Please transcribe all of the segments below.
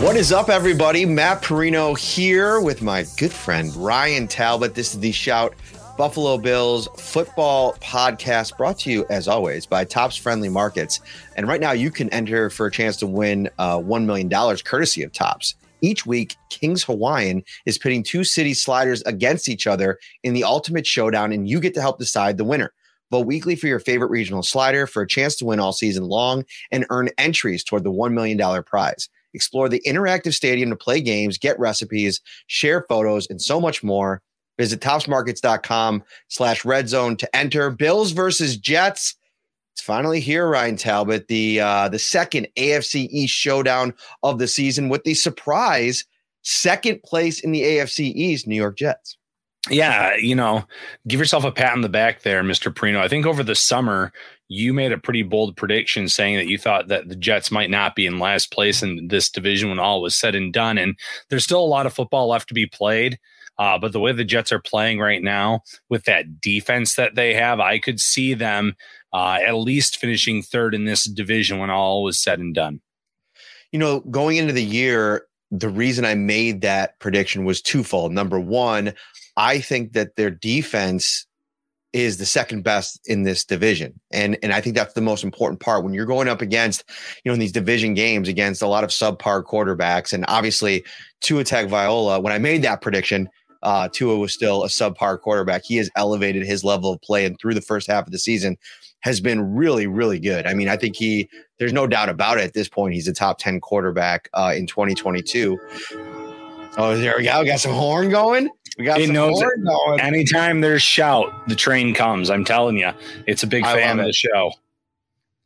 What is up, everybody? Matt Parrino here with my good friend Ryan Talbot. This is the Shout Buffalo Bills football podcast brought to you, as always, by Tops Friendly Markets. And right now, you can enter for a chance to win uh, $1 million courtesy of Tops. Each week, Kings Hawaiian is pitting two city sliders against each other in the ultimate showdown, and you get to help decide the winner. Vote weekly for your favorite regional slider for a chance to win all season long and earn entries toward the $1 million prize. Explore the interactive stadium to play games, get recipes, share photos, and so much more. Visit topsmarkets.com slash red zone to enter. Bills versus Jets. It's finally here, Ryan Talbot, the uh, the second AFC East showdown of the season with the surprise second place in the AFC East, New York Jets. Yeah, you know, give yourself a pat on the back there, Mr. Parrino. I think over the summer, you made a pretty bold prediction saying that you thought that the Jets might not be in last place in this division when all was said and done. And there's still a lot of football left to be played. Uh, but the way the Jets are playing right now with that defense that they have, I could see them uh, at least finishing third in this division when all was said and done. You know, going into the year, the reason I made that prediction was twofold. Number one, I think that their defense is the second best in this division. And and I think that's the most important part when you're going up against, you know, in these division games against a lot of subpar quarterbacks. And obviously Tua Tagovailoa, when I made that prediction, uh, Tua was still a subpar quarterback. He has elevated his level of play and through the first half of the season has been really, really good. I mean, I think he, there's no doubt about it at this point. He's a top 10 quarterback uh, in 2022. Oh, there we go. We got some horn going. We got it some knows horn going. Anytime there's shout, the train comes. I'm telling you, it's a big I fan of the show.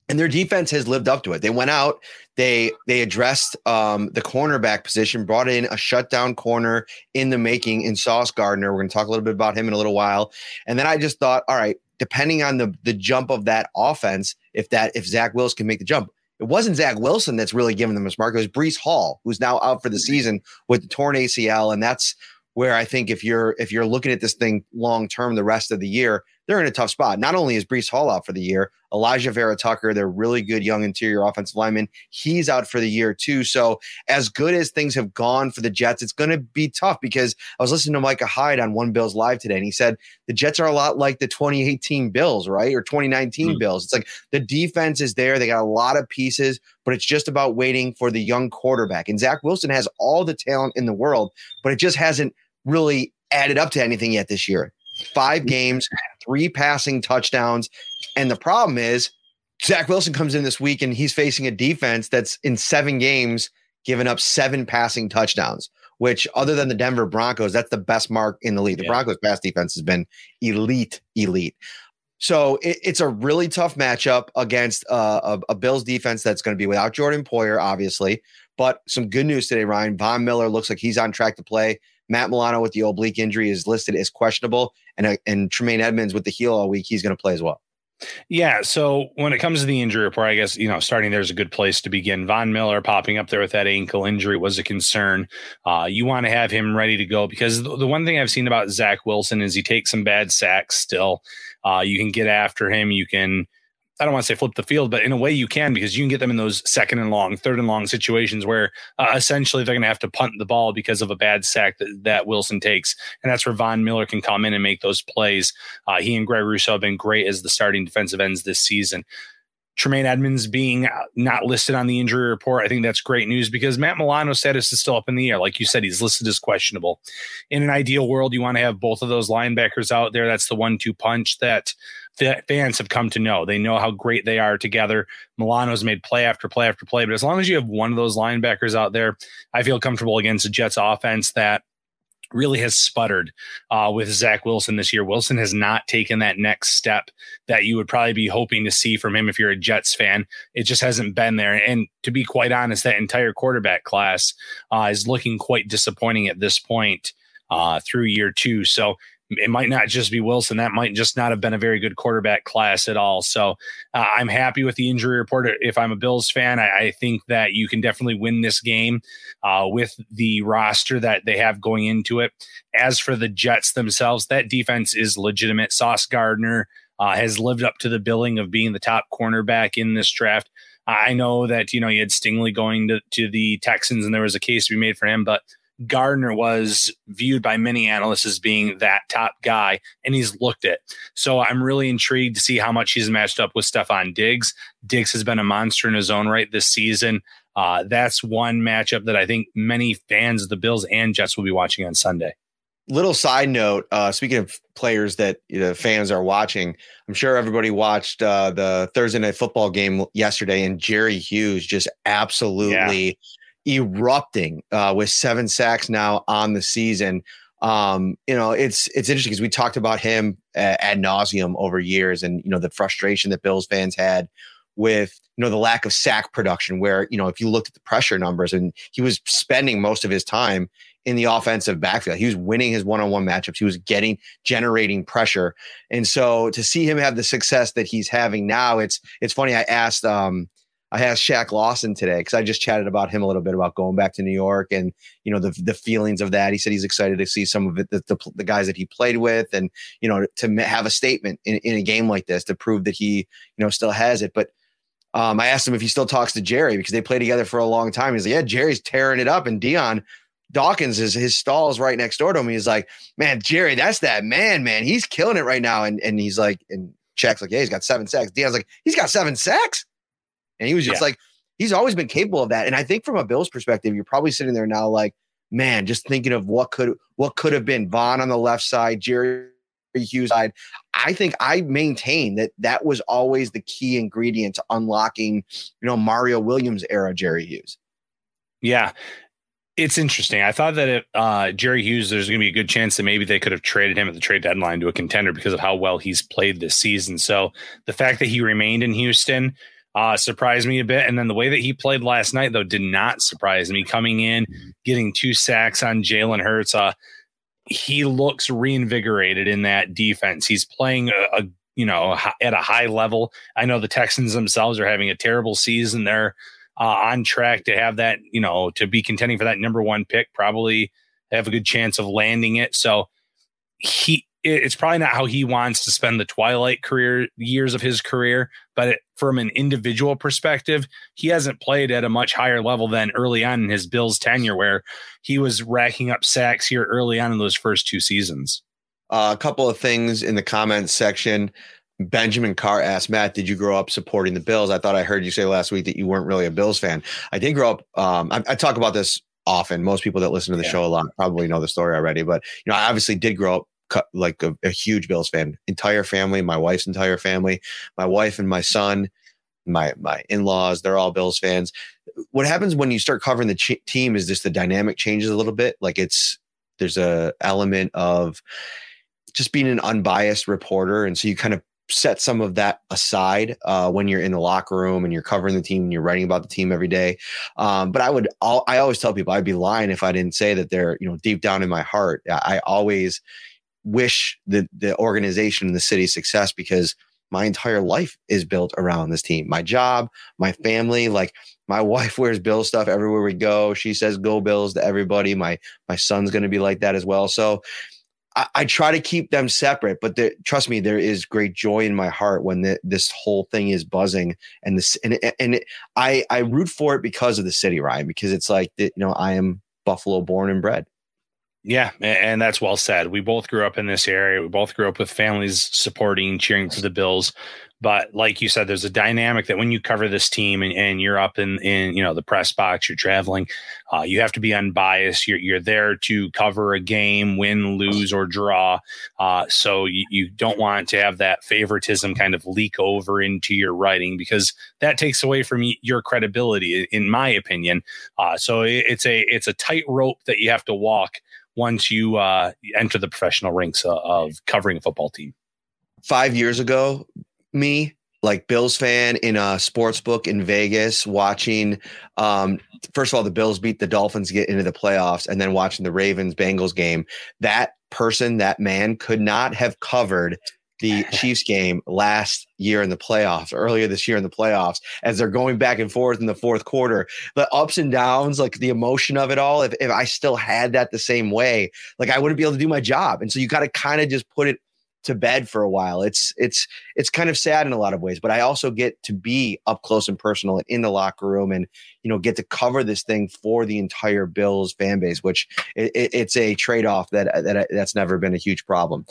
And their defense has lived up to it. They went out, they they addressed um, the cornerback position, brought in a shutdown corner in the making in Sauce Gardner. We're going to talk a little bit about him in a little while. And then I just thought, all right, depending on the the jump of that offense, if that if Zach Wills can make the jump, it wasn't Zach Wilson that's really giving them a spark. It was Breece Hall, who's now out for the season with the torn ACL, and that's where I think if you're if you're looking at this thing long term, the rest of the year, they're in a tough spot. Not only is Breece Hall out for the year, Elijah Vera-Tucker, they're really good young interior offensive lineman. He's out for the year too. So as good as things have gone for the Jets, it's going to be tough because I was listening to Micah Hyde on One Bills Live today, and he said the Jets are a lot like the 2018 Bills, right? Or 2019 mm-hmm. Bills. It's like the defense is there. They got a lot of pieces, but it's just about waiting for the young quarterback. And Zach Wilson has all the talent in the world, but it just hasn't really added up to anything yet this year five games, three passing touchdowns. And the problem is, Zach Wilson comes in this week and he's facing a defense that's in seven games given up seven passing touchdowns, which, other than the Denver Broncos, that's the best mark in the league. The yeah. Broncos' pass defense has been elite, elite. So it, it's a really tough matchup against uh, a, a Bills defense that's going to be without Jordan Poyer, obviously. But some good news today, Ryan. Von Miller looks like he's on track to play. Matt Milano with the oblique injury is listed as questionable, and uh, and Tremaine Edmunds with the heel all week, he's going to play as well. Yeah. So when it comes to the injury report, I guess, you know, starting there's a good place to begin. Von Miller popping up there with that ankle injury was a concern. Uh, you want to have him ready to go because the, the, one thing I've seen about Zach Wilson is he takes some bad sacks still. Uh, you can get after him. You can I don't want to say flip the field, but in a way you can because you can get them in those second and long, third and long situations where uh, essentially they're going to have to punt the ball because of a bad sack that, that Wilson takes. And that's where Von Miller can come in and make those plays. Uh, he and Greg Rousseau have been great as the starting defensive ends this season. Tremaine Edmunds being not listed on the injury report, I think that's great news because Matt Milano's status is still up in the air. Like you said, he's listed as questionable. In an ideal world, you want to have both of those linebackers out there. That's the one two punch that fans have come to know. They know how great they are together. Milano's made play after play after play, but as long as you have one of those linebackers out there, I feel comfortable against the Jets offense that really has sputtered uh, with Zach Wilson this year. Wilson has not taken that next step that you would probably be hoping to see from him if you're a Jets fan. It just hasn't been there. And to be quite honest, that entire quarterback class uh, is looking quite disappointing at this point uh, through year two. So it might not just be Wilson. That might just not have been a very good quarterback class at all. So uh, I'm happy with the injury report. If I'm a Bills fan, I, I think that you can definitely win this game uh, with the roster that they have going into it. As for the Jets themselves, that defense is legitimate. Sauce Gardner uh, has lived up to the billing of being the top cornerback in this draft. I know that you know you had Stingley going to, to the Texans, and there was a case to be made for him, but Gardner was viewed by many analysts as being that top guy, and he's looked it. So I'm really intrigued to see how much he's matched up with Stefon Diggs. Diggs has been a monster in his own right this season. Uh, that's one matchup that I think many fans of the Bills and Jets will be watching on Sunday. Little side note: uh, Speaking of players that you know, fans are watching, I'm sure everybody watched uh, the Thursday night football game yesterday, and Jerry Hughes just absolutely. Yeah erupting uh, with seven sacks now on the season. Um, you know, it's it's interesting because we talked about him ad nauseum over years, and you know the frustration that Bills fans had with you know the lack of sack production. Where you know if you looked at the pressure numbers, and he was spending most of his time in the offensive backfield. He was winning his one-on-one matchups. He was getting generating pressure, and so to see him have the success that he's having now, it's it's funny. I asked um, I asked Shaq Lawson today because I just chatted about him a little bit about going back to New York and you know the the feelings of that. He said he's excited to see some of it, the, the, the guys that he played with, and you know to have a statement in, in a game like this to prove that he you know still has it. But um, I asked him if he still talks to Jerry because they played together for a long time. He's like, yeah, Jerry's tearing it up, and Dion Dawkins is his stall is right next door to him. He's like, man, Jerry, that's that man, man. He's killing it right now. And and he's like, and Shaq's like, yeah, he's got seven sacks. Dion's like, he's got seven sacks. And he was just yeah. like, he's always been capable of that. And I think from a Bills perspective, you're probably sitting there now like, man, just thinking of what could what could have been Von on the left side, Jerry Hughes side. I think I maintain that that was always the key ingredient to unlocking, you know, Mario Williams era Jerry Hughes. Yeah. It's interesting. I thought that if uh, Jerry Hughes, there's going to be a good chance that maybe they could have traded him at the trade deadline to a contender because of how well he's played this season. So the fact that he remained in Houston, uh, surprised me a bit. And then the way that he played last night, though, did not surprise me. Coming in, getting two sacks on Jalen Hurts, uh, he looks reinvigorated in that defense. He's playing a, a you know at a high level. I know the Texans themselves are having a terrible season. They're uh, on track to have that, you know, to be contending for that number one pick. Probably have a good chance of landing it. So he it's probably not how he wants to spend the twilight career years of his career, but it, from an individual perspective, he hasn't played at a much higher level than early on in his Bills tenure, where he was racking up sacks here early on in those first two seasons. Uh, a couple of things in the comments section. Benjamin Carr asked Matt, "Did you grow up supporting the Bills?" I thought I heard you say last week that you weren't really a Bills fan. I did grow up. Um, I, I talk about this often. Most people that listen to the yeah. show a lot probably know the story already, but you know, I obviously did grow up like a, a, huge Bills fan. Entire family, my wife's entire family, my wife and my son, my my in laws, they're all Bills fans. What happens when you start covering the ch- team is just the dynamic changes a little bit. Like it's there's a element of just being an unbiased reporter, and so you kind of set some of that aside uh, when you're in the locker room and you're covering the team and you're writing about the team every day. Um, but I would, I always tell people I'd be lying if I didn't say that they're, you know, deep down in my heart, I always, wish the the organization and the city success because my entire life is built around this team. My job, my family, like my wife wears Bill stuff everywhere we go. She says "Go Bills" to everybody. My my son's going to be like that as well. So I, I try to keep them separate, but there, trust me, there is great joy in my heart when the, this whole thing is buzzing and this and and it, I I root for it because of the city, Ryan, because it's like you know I am Buffalo born and bred. Yeah, and that's well said. We both grew up in this area. We both grew up with families supporting, cheering for the Bills. But like you said, there's a dynamic that when you cover this team and, and you're up in, in you know the press box, you're traveling, uh, you have to be unbiased. You're you're there to cover a game, win, lose, or draw. Uh, so you, you don't want to have that favoritism kind of leak over into your writing because that takes away from your credibility, in my opinion. Uh, so it's a it's a tightrope that you have to walk once you uh, enter the professional ranks uh, of covering a football team. Five years ago, me like Bills fan in a sports book in Vegas watching um first of all the Bills beat the Dolphins get into the playoffs and then watching the Ravens Bengals game that person that man could not have covered the Chiefs game last year in the playoffs, earlier this year in the playoffs, as they're going back and forth in the fourth quarter. The ups and downs, like the emotion of it all, if, if I still had that the same way, like I wouldn't be able to do my job. And so you got to kind of just put it to bed for a while. It's it's it's kind of sad in a lot of ways, but I also get to be up close and personal in the locker room, and you know get to cover this thing for the entire Bills fan base, which it, it's a trade off that that that's never been a huge problem.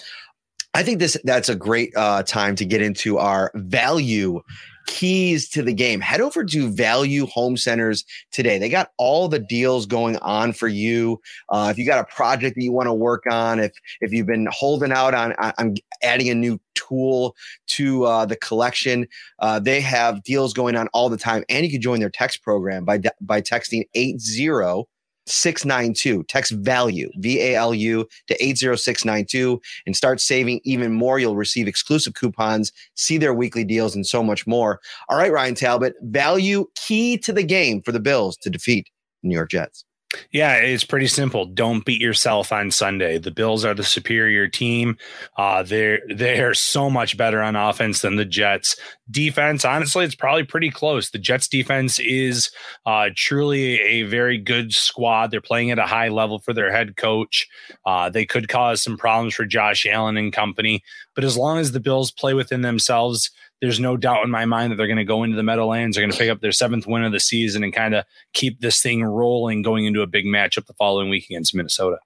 I think this that's a great uh, time to get into our value keys to the game. Head over to Valu Home Centers today. They got all the deals going on for you. Uh, if you got a project that you want to work on, if if you've been holding out on on adding a new tool to uh, the collection, uh, they have deals going on all the time. And you can join their text program by by texting eight zero 692. Text value, V A L U, to 80692 and start saving even more. You'll receive exclusive coupons, see their weekly deals, and so much more. All right, Ryan Talbot, value key to the game for the Bills to defeat New York Jets. Yeah, it's pretty simple. Don't beat yourself on Sunday. The Bills are the superior team. Uh, they're they're so much better on offense than the Jets. Defense, honestly, it's probably pretty close. The Jets defense is uh, truly a very good squad. They're playing at a high level for their head coach. Uh, they could cause some problems for Josh Allen and company, but as long as the Bills play within themselves, there's no doubt in my mind that they're going to go into the Meadowlands. They're going to pick up their seventh win of the season and kind of keep this thing rolling going into a big matchup the following week against Minnesota.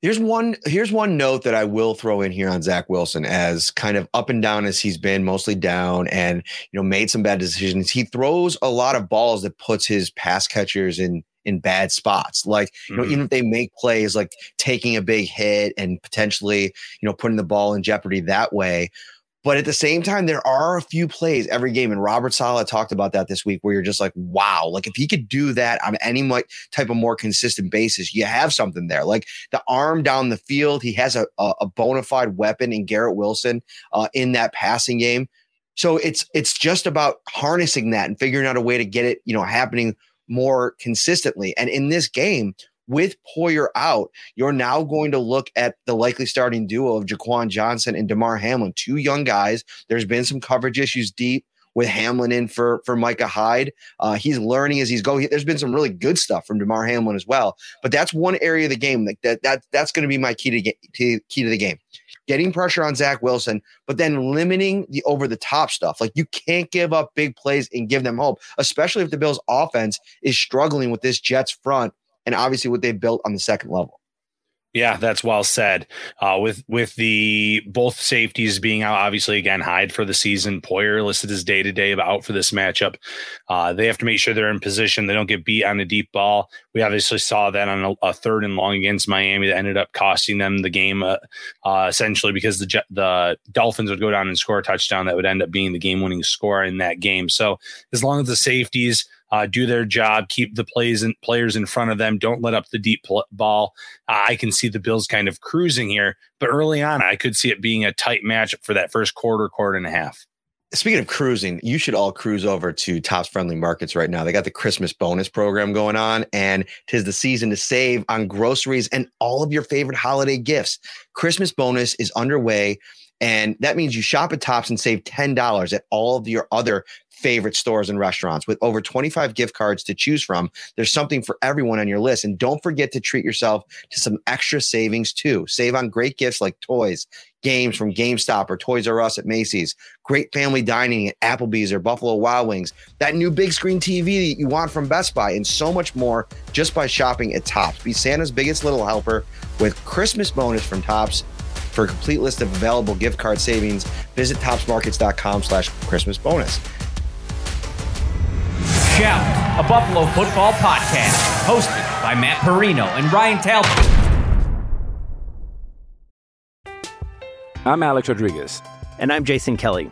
Here's one here's one note that I will throw in here on Zach Wilson as kind of up and down as he's been, mostly down and you know made some bad decisions. He throws a lot of balls that puts his pass catchers in in bad spots. Like, you know, mm-hmm. even if they make plays like taking a big hit and potentially, you know, putting the ball in jeopardy that way. But at the same time, there are a few plays every game, and Robert Saleh talked about that this week, where you're just like, wow, like if he could do that on any type of more consistent basis, you have something there. Like the arm down the field, he has a a, a bona fide weapon in Garrett Wilson uh, in that passing game. So it's it's just about harnessing that and figuring out a way to get it, you know, happening more consistently. And in this game, with Poyer out, you're now going to look at the likely starting duo of Jaquan Johnson and Damar Hamlin, two young guys. There's been some coverage issues deep with Hamlin in for for Micah Hyde. Uh, he's learning as he's going. There's been some really good stuff from Damar Hamlin as well. But that's one area of the game that that that's going to be my key to, get, to key to the game. Getting pressure on Zach Wilson, but then limiting the over the top stuff. Like you can't give up big plays and give them hope, especially if the Bills' offense is struggling with this Jets front and obviously what they've built on the second level. Yeah, that's well said. Uh, with with the both safeties being out, obviously again Hyde for the season. Poyer listed as day to day out for this matchup. Uh, they have to make sure they're in position. They don't get beat on a deep ball. We obviously saw that on a, a third and long against Miami that ended up costing them the game, uh, uh essentially because the the Dolphins would go down and score a touchdown that would end up being the game winning score in that game. So as long as the safeties uh, do their job, keep the plays and players in front of them, don't let up the deep pl- ball. Uh, I can see the Bills kind of cruising here, but early on, I could see it being a tight matchup for that first quarter, quarter and a half. Speaking of cruising, you should all cruise over to Tops Friendly Markets right now. They got the Christmas bonus program going on, and tis the season to save on groceries and all of your favorite holiday gifts. Christmas bonus is underway. And that means you shop at Tops and save $10 at all of your other favorite stores and restaurants with over 25 gift cards to choose from. There's something for everyone on your list. And don't forget to treat yourself to some extra savings too. Save on great gifts like toys, games from GameStop or Toys R Us at Macy's, great family dining at Applebee's or Buffalo Wild Wings, that new big screen TV that you want from Best Buy, and so much more just by shopping at Tops. Be Santa's biggest little helper with Christmas bonus from Tops. For a complete list of available gift card savings, visit topsmarkets.com slash Christmas bonus. Shout, a Buffalo football podcast, hosted by Matt Parrino and Ryan Talbot. I'm Alex Rodriguez. And I'm Jason Kelly.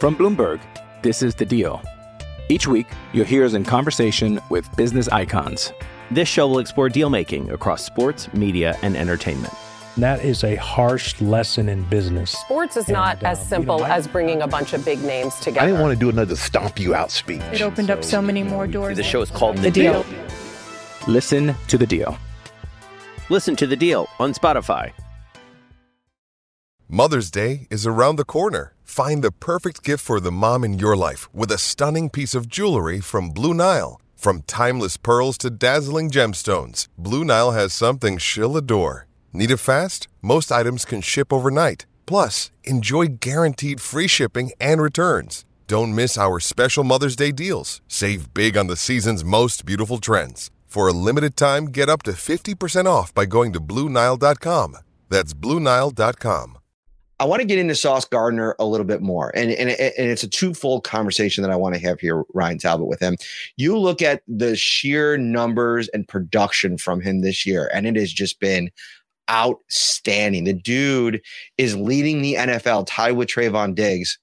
From Bloomberg, this is The Deal. Each week, you'll hear us in conversation with business icons. This show will explore deal making across sports, media, and entertainment. That is a harsh lesson in business. Sports is not And, uh, as simple you know, I- as bringing a bunch of big names together. I didn't want to do another stomp you out speech. It opened up so many more doors. The show is called The, The deal. Deal. Listen to The Deal. Listen to The Deal on Spotify. Mother's Day is around the corner. Find the perfect gift for the mom in your life with a stunning piece of jewelry from Blue Nile. From timeless pearls to dazzling gemstones, Blue Nile has something she'll adore. Need it fast? Most items can ship overnight. Plus, enjoy guaranteed free shipping and returns. Don't miss our special Mother's Day deals. Save big on the season's most beautiful trends. For a limited time, get up to 50% off by going to BlueNile.com. That's BlueNile.com. I want to get into Sauce Gardner a little bit more, and and, and it's a twofold conversation that I want to have here, Ryan Talbot, with him. You look at the sheer numbers and production from him this year, and it has just been outstanding. The dude is leading the NFL, tied with Trevon Diggs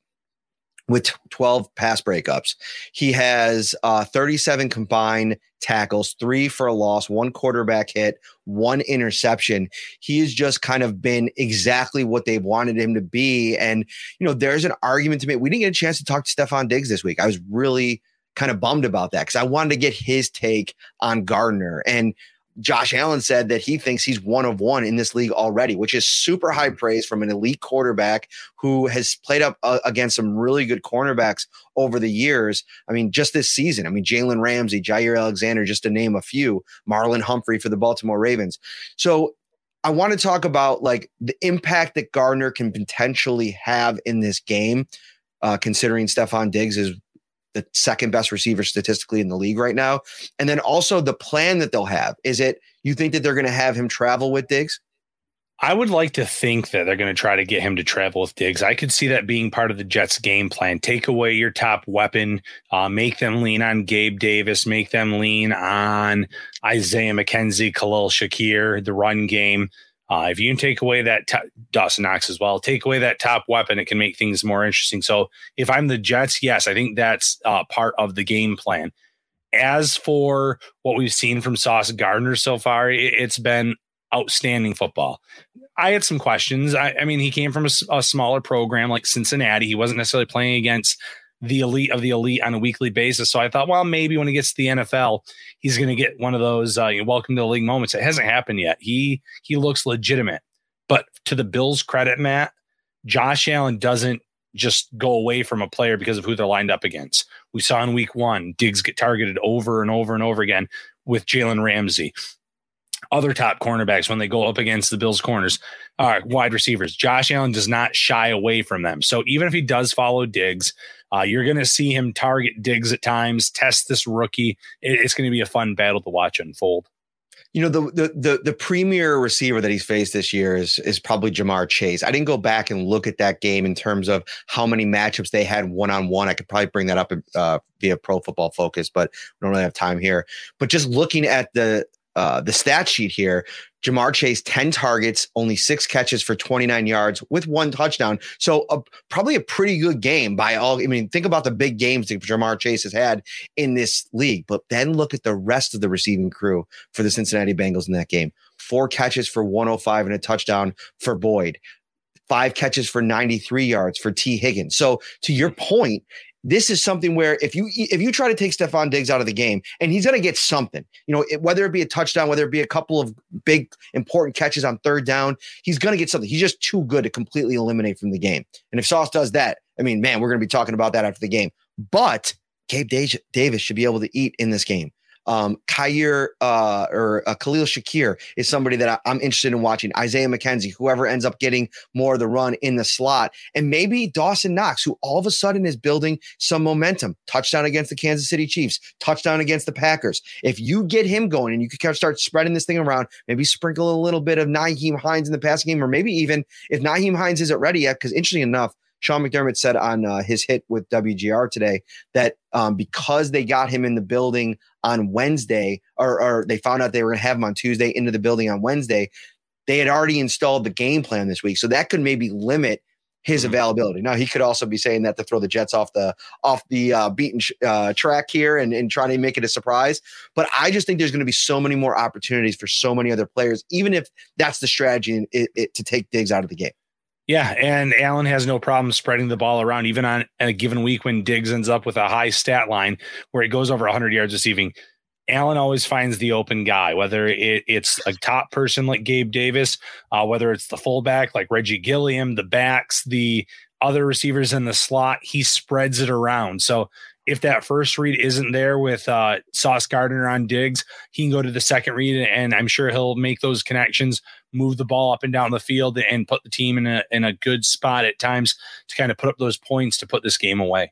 with 12 pass breakups. He has uh, 37 combined tackles, three for a loss, one quarterback hit, one interception. He has just kind of been exactly what they wanted him to be. And, you know, there's an argument to make. We didn't get a chance to talk to Stefon Diggs this week. I was really kind of bummed about that because I wanted to get his take on Gardner. And Josh Allen said that he thinks he's one of one in this league already, which is super high praise from an elite quarterback who has played up uh, against some really good cornerbacks over the years. I mean, just this season, I mean, Jalen Ramsey, Jaire Alexander, just to name a few, Marlon Humphrey for the Baltimore Ravens. So I want to talk about like the impact that Gardner can potentially have in this game, uh, considering Stefon Diggs is the second best receiver statistically in the league right now. And then also the plan that they'll have. Is it you think that they're going to have him travel with Diggs? I would like to think that they're going to try to get him to travel with Diggs. I could see that being part of the Jets' game plan. Take away your top weapon, uh, make them lean on Gabe Davis, make them lean on Isaiah McKenzie, Khalil Shakir, the run game. Uh, if you can take away that t- Dawson Knox as well, take away that top weapon, it can make things more interesting. So if I'm the Jets, yes, I think that's uh, part of the game plan. As for what we've seen from Sauce Gardner so far, it, it's been outstanding football. I had some questions. I, I mean, he came from a smaller program like Cincinnati. He wasn't necessarily playing against the elite of the elite on a weekly basis. So I thought, well, maybe when he gets to the NFL, he's going to get one of those uh, welcome to the league moments. It hasn't happened yet. He he looks legitimate. But to the Bills' credit, Matt, Josh Allen doesn't just go away from a player because of who they're lined up against. We saw in week one, Diggs get targeted over and over and over again with Jalen Ramsey. Other top cornerbacks when they go up against the Bills' corners, uh, wide receivers. Josh Allen does not shy away from them. So even if he does follow Diggs, uh, you're going to see him target Diggs at times, test this rookie. It- it's going to be a fun battle to watch unfold. You know, the, the the the premier receiver that he's faced this year is is probably Ja'Marr Chase. I didn't go back and look at that game in terms of how many matchups they had one on one. I could probably bring that up uh, via Pro Football Focus, but we don't really have time here. But just looking at the uh, the stat sheet here, Ja'Marr Chase, 10 targets, only six catches for 29 yards with one touchdown. So uh, probably a pretty good game by all. I mean, think about the big games that Ja'Marr Chase has had in this league, but then look at the rest of the receiving crew for the Cincinnati Bengals in that game. Four catches for 105 and a touchdown for Boyd. Five catches for 93 yards for Tee Higgins. So to your point, this is something where if you if you try to take Stefon Diggs out of the game, and he's going to get something, you know, it, whether it be a touchdown, whether it be a couple of big important catches on third down, he's going to get something. He's just too good to completely eliminate from the game. And if Sauce does that, I mean, man, we're going to be talking about that after the game. But Gabe Davis should be able to eat in this game. Um, Kaiir uh, or uh, Khalil Shakir is somebody that I, am interested in watching. Isaiah McKenzie, whoever ends up getting more of the run in the slot, and maybe Dawson Knox, who all of a sudden is building some momentum. Touchdown against the Kansas City Chiefs, touchdown against the Packers. If you get him going and you can kind of start spreading this thing around, maybe sprinkle a little bit of Nyheim Hines in the passing game, or maybe even if Nyheim Hines isn't ready yet, because interesting enough, Sean McDermott said on uh, his hit with WGR today that um, because they got him in the building on Wednesday, or, or they found out they were going to have him on Tuesday into the building on Wednesday, they had already installed the game plan this week. So that could maybe limit his mm-hmm. availability. Now he could also be saying that to throw the Jets off the off the uh, beaten uh, track here and, and trying to make it a surprise. But I just think there's going to be so many more opportunities for so many other players, even if that's the strategy it, it, to take Diggs out of the game. Yeah, and Allen has no problem spreading the ball around, even on a given week when Diggs ends up with a high stat line where it goes over 100 yards receiving. Allen always finds the open guy, whether it, it's a top person like Gabe Davis, uh, whether it's the fullback like Reggie Gilliam, the backs, the other receivers in the slot. He spreads it around. So if that first read isn't there with uh, Sauce Gardner on Diggs, he can go to the second read, and I'm sure he'll make those connections, move the ball up and down the field, and put the team in a in a good spot at times to kind of put up those points to put this game away.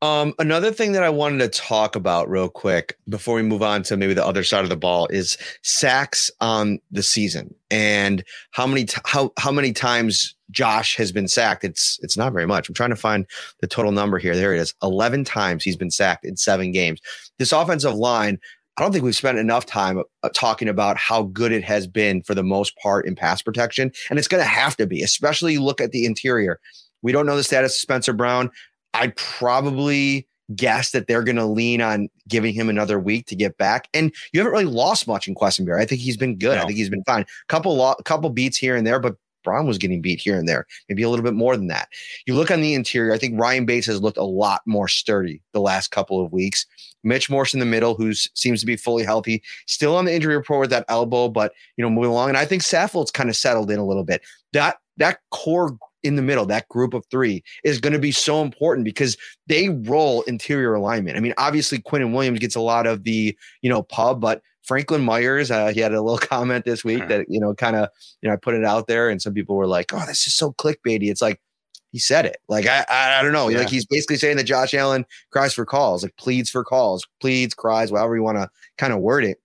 Um, another thing that I wanted to talk about real quick before we move on to maybe the other side of the ball is sacks on the season and how many t- how how many times Josh has been sacked. It's it's not very much. I'm trying to find the total number here. There it is. 11 times he's been sacked in 7 games. This offensive line I don't think we've spent enough time uh, talking about how good it has been for the most part in pass protection. And it's going to have to be, especially look at the interior. We don't know the status of Spencer Brown. I'd probably guess that they're going to lean on giving him another week to get back. And you haven't really lost much in Quessenberry. I think he's been good. No. I think he's been fine. Couple lo- couple beats here and there, but Brown was getting beat here and there, maybe a little bit more than that. You look on the interior, I think Ryan Bates has looked a lot more sturdy the last couple of weeks. Mitch Morse in the middle, who seems to be fully healthy, still on the injury report with that elbow, but you know, moving along. And I think Saffold's kind of settled in a little bit. That that core in the middle, that group of three is going to be so important because they roll interior alignment. I mean, obviously Quinnen Williams gets a lot of the, you know, pub, but Franklin Myers, uh, he had a little comment this week that, you know, kind of, you know, I put it out there and some people were like, oh, this is so clickbaity. It's like, he said it. Like, I, I, I don't know. Yeah. Like he's basically saying that Josh Allen cries for calls, like pleads for calls, pleads, cries, however you want to kind of word it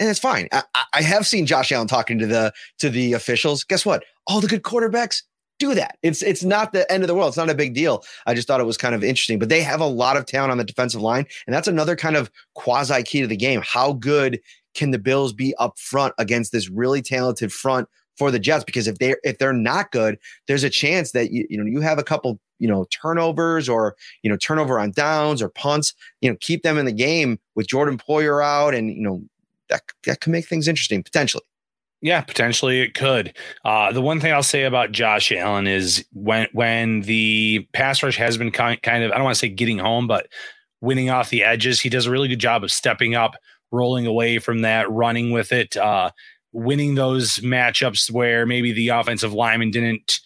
and it's fine. I, I, have seen Josh Allen talking to the to the officials. Guess what? All the good quarterbacks do that. It's it's not the end of the world. It's not a big deal. I just thought it was kind of interesting. But they have a lot of talent on the defensive line, and that's another kind of quasi key to the game. How good can the Bills be up front against this really talented front for the Jets? Because if they if they're not good, there's a chance that you you know you have a couple you know turnovers or you know turnover on downs or punts. You know keep them in the game with Jordan Poyer out, and you know that that can make things interesting potentially. Yeah, potentially it could. Uh, the one thing I'll say about Josh Allen is when when the pass rush has been kind, of I don't want to say getting home, but winning off the edges, he does a really good job of stepping up, rolling away from that, running with it, uh, winning those matchups where maybe the offensive lineman didn't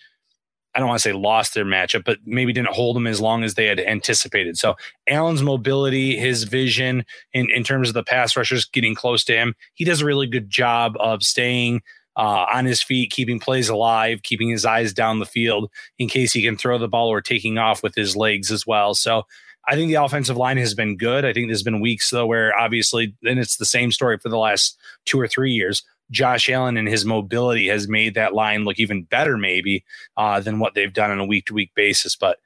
I don't want to say lost their matchup, but maybe didn't hold them as long as they had anticipated. So Allen's mobility, his vision in, in terms of the pass rushers getting close to him, he does a really good job of staying uh, on his feet, keeping plays alive, keeping his eyes down the field in case he can throw the ball or taking off with his legs as well. So I think the offensive line has been good. I think there's been weeks though where obviously, then it's the same story for the last two or three years Josh Allen and his mobility has made that line look even better, maybe, uh, than what they've done on a week to week basis. But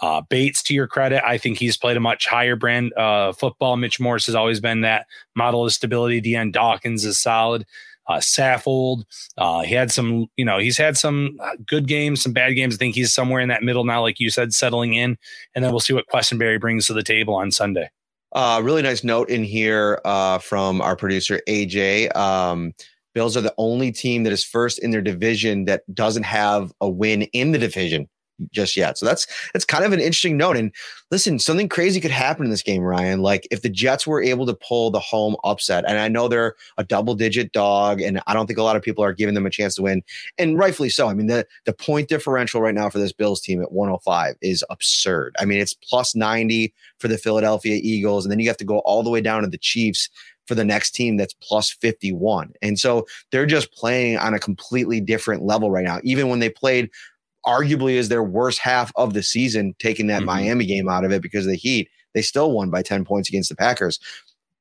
uh, Bates, to your credit, I think he's played a much higher brand uh, football. Mitch Morse has always been that model of stability. Dion Dawkins is solid. Uh, Saffold, uh, he had some, you know, he's had some uh, good games, some bad games. I think he's somewhere in that middle now, like you said, settling in. And then we'll see what Quessenberry brings to the table on Sunday. Uh, really nice note in here from our producer AJ. Um, Bills are the only team that is first in their division that doesn't have a win in the division just yet. So that's that's kind of an interesting note. And listen, something crazy could happen in this game, Ryan. Like if the Jets were able to pull the home upset, and I know they're a double digit dog, and I don't think a lot of people are giving them a chance to win, and rightfully so. I mean, the the point differential right now for this Bills team at 105 is absurd. I mean, it's plus 90 for the Philadelphia Eagles, and then you have to go all the way down to the Chiefs for the next team that's plus 51. And so they're just playing on a completely different level right now. Even when they played arguably is their worst half of the season, taking that mm-hmm. Miami game out of it because of the Heat. They still won by 10 points against the Packers.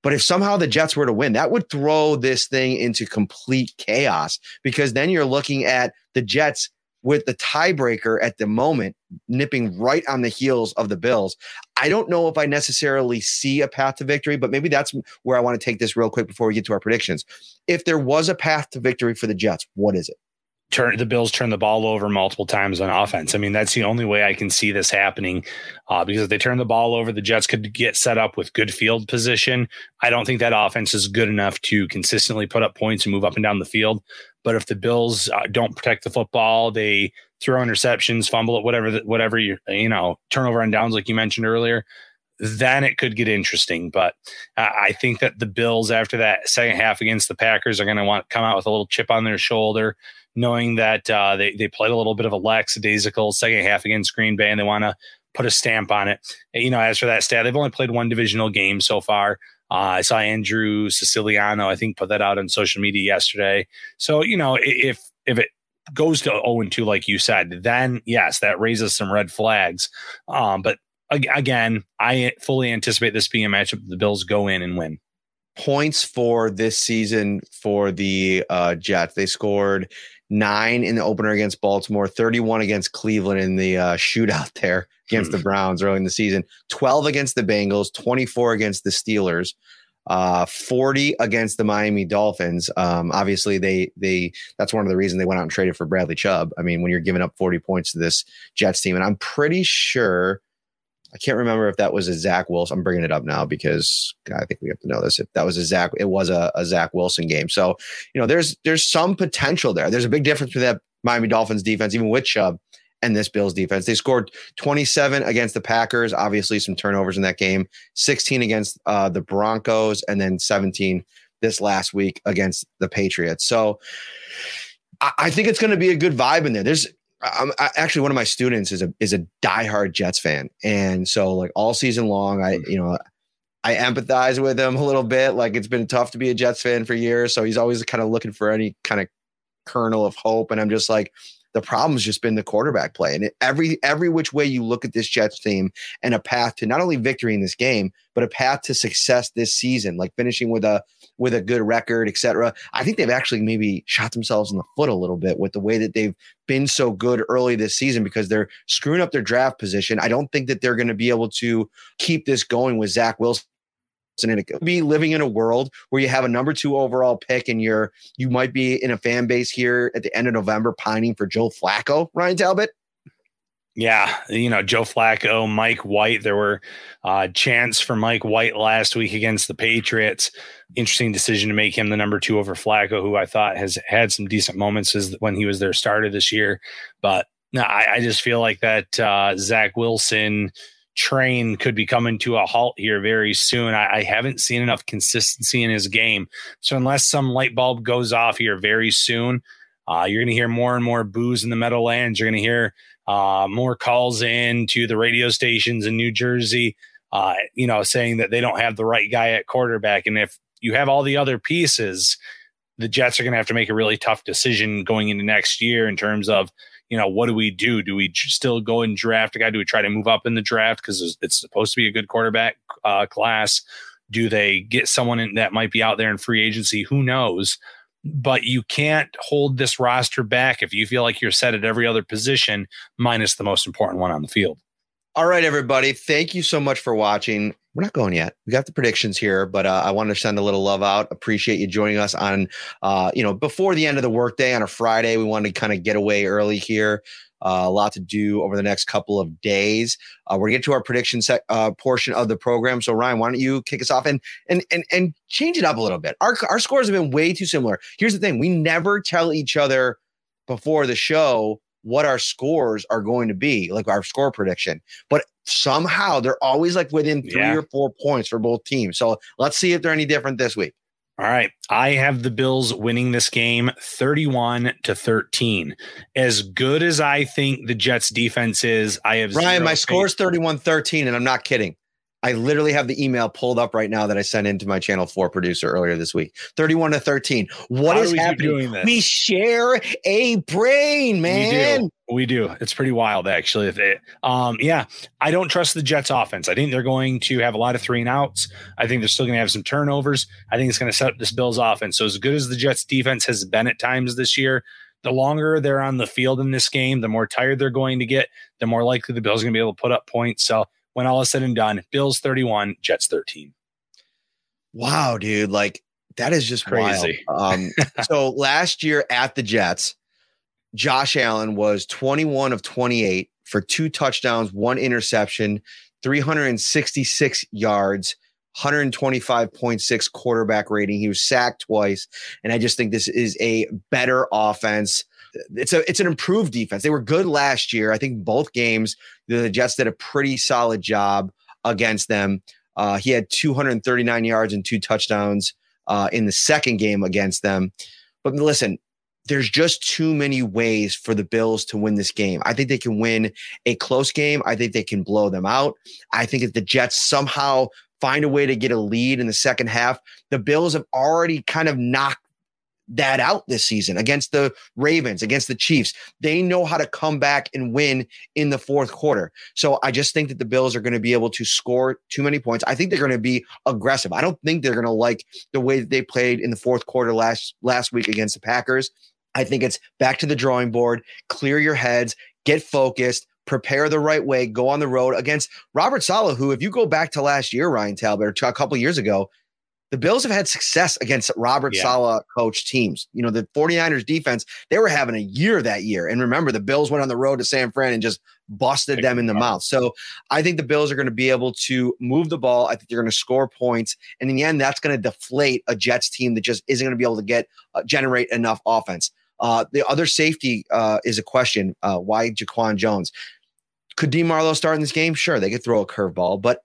But if somehow the Jets were to win, that would throw this thing into complete chaos because then you're looking at the Jets with the tiebreaker at the moment nipping right on the heels of the Bills. I don't know if I necessarily see a path to victory, but maybe that's where I want to take this real quick before we get to our predictions. If there was a path to victory for the Jets, what is it? turn the Bills turn the ball over multiple times on offense. I mean, that's the only way I can see this happening. Uh, because if they turn the ball over, the Jets could get set up with good field position. I don't think that offense is good enough to consistently put up points and move up and down the field. But if the Bills uh, don't protect the football, they throw interceptions, fumble it, whatever, whatever you you know, turnover on downs, like you mentioned earlier. Then it could get interesting, but uh, I think that the Bills after that second half against the Packers are going to want to come out with a little chip on their shoulder knowing that uh, they they played a little bit of a lackadaisical second half against Green Bay, and they want to put a stamp on it. You know, as for that stat, they've only played one divisional game so far. Uh, I saw Andrew Siciliano, I think, put that out on social media yesterday. So you know, if if it goes to 0 and 2, like you said, then yes, that raises some red flags. Um, but again, I fully anticipate this being a matchup. The Bills go in and win. Points for this season for the uh, Jets. They scored nine in the opener against Baltimore, 31 against Cleveland in the uh, shootout there against the hmm. Browns early in the season, 12 against the Bengals, 24 against the Steelers. Uh, 40 against the Miami Dolphins. Um, obviously, they they that's one of the reasons they went out and traded for Bradley Chubb. I mean, when you're giving up 40 points to this Jets team, and I'm pretty sure I can't remember if that was a Zach Wilson. I'm bringing it up now because I think we have to know this. If that was a Zach, it was a, a Zach Wilson game. So, you know, there's there's some potential there. There's a big difference between that Miami Dolphins defense, even with Chubb, and this Bills defense. They scored 27 against the Packers. Obviously, some turnovers in that game. 16 against uh, the Broncos, and then 17 this last week against the Patriots. So. I, I think it's going to be a good vibe in there. There's I'm I, actually one of my students is a is a diehard Jets fan, and so like all season long, I mm-hmm. you know I empathize with him a little bit. Like it's been tough to be a Jets fan for years, so he's always kind of looking for any kind of kernel of hope, and I'm just like. The problem's just been the quarterback play, and every every which way you look at this Jets team, and a path to not only victory in this game, but a path to success this season, like finishing with a with a good record, etc. I think they've actually maybe shot themselves in the foot a little bit with the way that they've been so good early this season because they're screwing up their draft position. I don't think that they're going to be able to keep this going with Zach Wilson and it could be living in a world where you have a number two overall pick and you're you might be in a fan base here at the end of November pining for Joe Flacco, Ryan Talbot. Yeah, you know, Joe Flacco, Mike White. There were uh, chants for Mike White last week against the Patriots. Interesting decision to make him the number two over Flacco, who I thought has had some decent moments as when he was their starter this year. But no, I, I just feel like that uh, Zach Wilson train could be coming to a halt here very soon. I, I haven't seen enough consistency in his game. So unless some light bulb goes off here very soon, uh, you're going to hear more and more boos in the Meadowlands. You're going to hear uh, more calls in to the radio stations in New Jersey, uh, you know, saying that they don't have the right guy at quarterback. And if you have all the other pieces, the Jets are going to have to make a really tough decision going into next year in terms of, you know, what do we do? Do we still go and draft a guy? Do we try to move up in the draft because it's supposed to be a good quarterback uh, class? Do they get someone in, that might be out there in free agency? Who knows? but you can't hold this roster back if you feel like you're set at every other position, minus the most important one on the field. All right, everybody. Thank you so much for watching. We're not going yet. We got the predictions here, but uh, I want to send a little love out. Appreciate you joining us on, uh, you know, before the end of the workday on a Friday. We wanted to kind of get away early here. Uh, a lot to do over the next couple of days. Uh, we're gonna get to our prediction set, uh, portion of the program. So Ryan, why don't you kick us off and and and and change it up a little bit? Our our scores have been way too similar. Here's the thing: we never tell each other before the show what our scores are going to be, like our score prediction. But somehow they're always like within three Yeah. or four points for both teams. So let's see if they're any different this week. All right. I have the Bills winning this game 31 to 13. As good as I think the Jets defense is, I have Ryan, my score is 31 13, and I'm not kidding. I literally have the email pulled up right now that I sent into my channel 4 producer earlier this week. 31 to 13. What How is happening? We share a brain, man. We do. We do. It's pretty wild, actually. If it- um, yeah, I don't trust the Jets offense. I think they're going to have a lot of three and outs. I think they're still going to have some turnovers. I think it's going to set up this Bills offense. So as good as the Jets defense has been at times this year, the longer they're on the field in this game, the more tired they're going to get, the more likely the Bills are going to be able to put up points. So when all is said and done, Bills 31, Jets 13. Wow, dude. Like that is just Crazy. Um, so last year at the Jets, Josh Allen was 21 of 28 for two touchdowns, one interception, 366 yards, 125.6 quarterback rating. He was sacked twice. And I just think this is a better offense. It's a it's an improved defense. They were good last year. I think both games the Jets did a pretty solid job against them. Uh, he had 239 yards and two touchdowns uh, in the second game against them. But listen, there's just too many ways for the Bills to win this game. I think they can win a close game. I think they can blow them out. I think if the Jets somehow find a way to get a lead in the second half, the Bills have already kind of knocked that out this season against the Ravens, against the Chiefs. They know how to come back and win in the fourth quarter. So I just think that the Bills are going to be able to score too many points. I think they're going to be aggressive. I don't think they're going to like the way that they played in the fourth quarter last last week against the Packers. I think it's back to the drawing board, clear your heads, get focused, prepare the right way, go on the road against Robert Saleh, who, if you go back to last year, Ryan Talbot, a couple years ago, the Bills have had success against Robert Yeah. Saleh coach teams. You know, the 49ers defense, they were having a year that year. And remember, the Bills went on the road to San Fran and just busted them in the mouth. So I think the Bills are going to be able to move the ball. I think they're going to score points. And in the end, that's going to deflate a Jets team that just isn't going to be able to get uh, generate enough offense. Uh, the other safety uh, is a question. Uh, why Jaquan Jones? Could D Marlowe start in this game? Sure, they could throw a curveball, but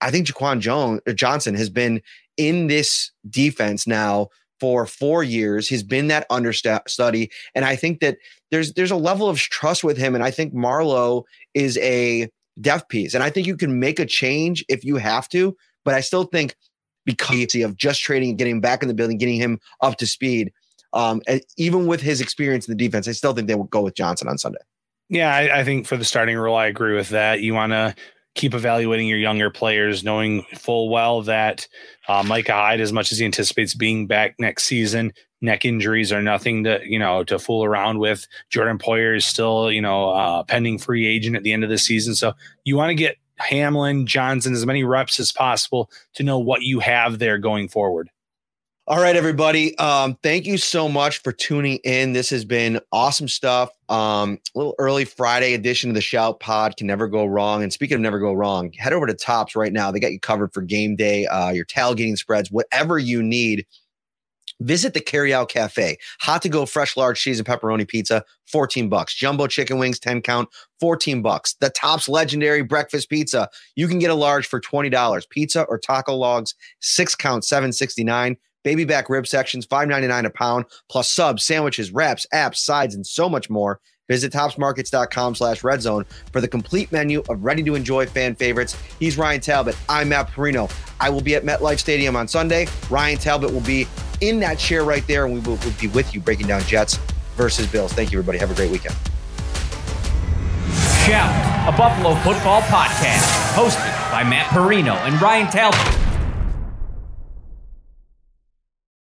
I think Jaquan Jones uh, Johnson has been in this defense now for four years. He's been that understudy, and I think that there's there's a level of trust with him, and I think Marlowe is a depth piece, and I think you can make a change if you have to, but I still think because of just trading and getting back in the building, getting him up to speed. Um, even with his experience in the defense, I still think they will go with Johnson on Sunday. Yeah, I, I think for the starting role, I agree with that. You want to keep evaluating your younger players, knowing full well that uh, Micah Hyde, as much as he anticipates being back next season, neck injuries are nothing to you know to fool around with. Jordan Poyer is still you know uh, pending free agent at the end of the season, so you want to get Hamlin, Johnson as many reps as possible to know what you have there going forward. All right, everybody. Um, thank you so much for tuning in. This has been awesome stuff. Um, a little early Friday edition of the Shout Pod can never go wrong. And speaking of never go wrong, head over to Tops right now. They got you covered for game day, uh, your tailgating spreads, whatever you need. Visit the Carryout Cafe. Hot to go fresh large cheese and pepperoni pizza, 14 bucks. Jumbo chicken wings, 10 count, 14 bucks. The Tops legendary breakfast pizza. You can get a large for $20. Pizza or taco logs, 6 count, 769 baby back rib sections, $5.99 a pound, plus subs, sandwiches, wraps, apps, sides, and so much more. Visit topsmarkets.com slash red zone for the complete menu of ready to enjoy fan favorites. He's Ryan Talbot. I'm Matt Parrino. I will be at MetLife Stadium on Sunday. Ryan Talbot will be in that chair right there, and we will, will be with you breaking down Jets versus Bills. Thank you, everybody. Have a great weekend. Shout, a Buffalo football podcast, hosted by Matt Parrino and Ryan Talbot.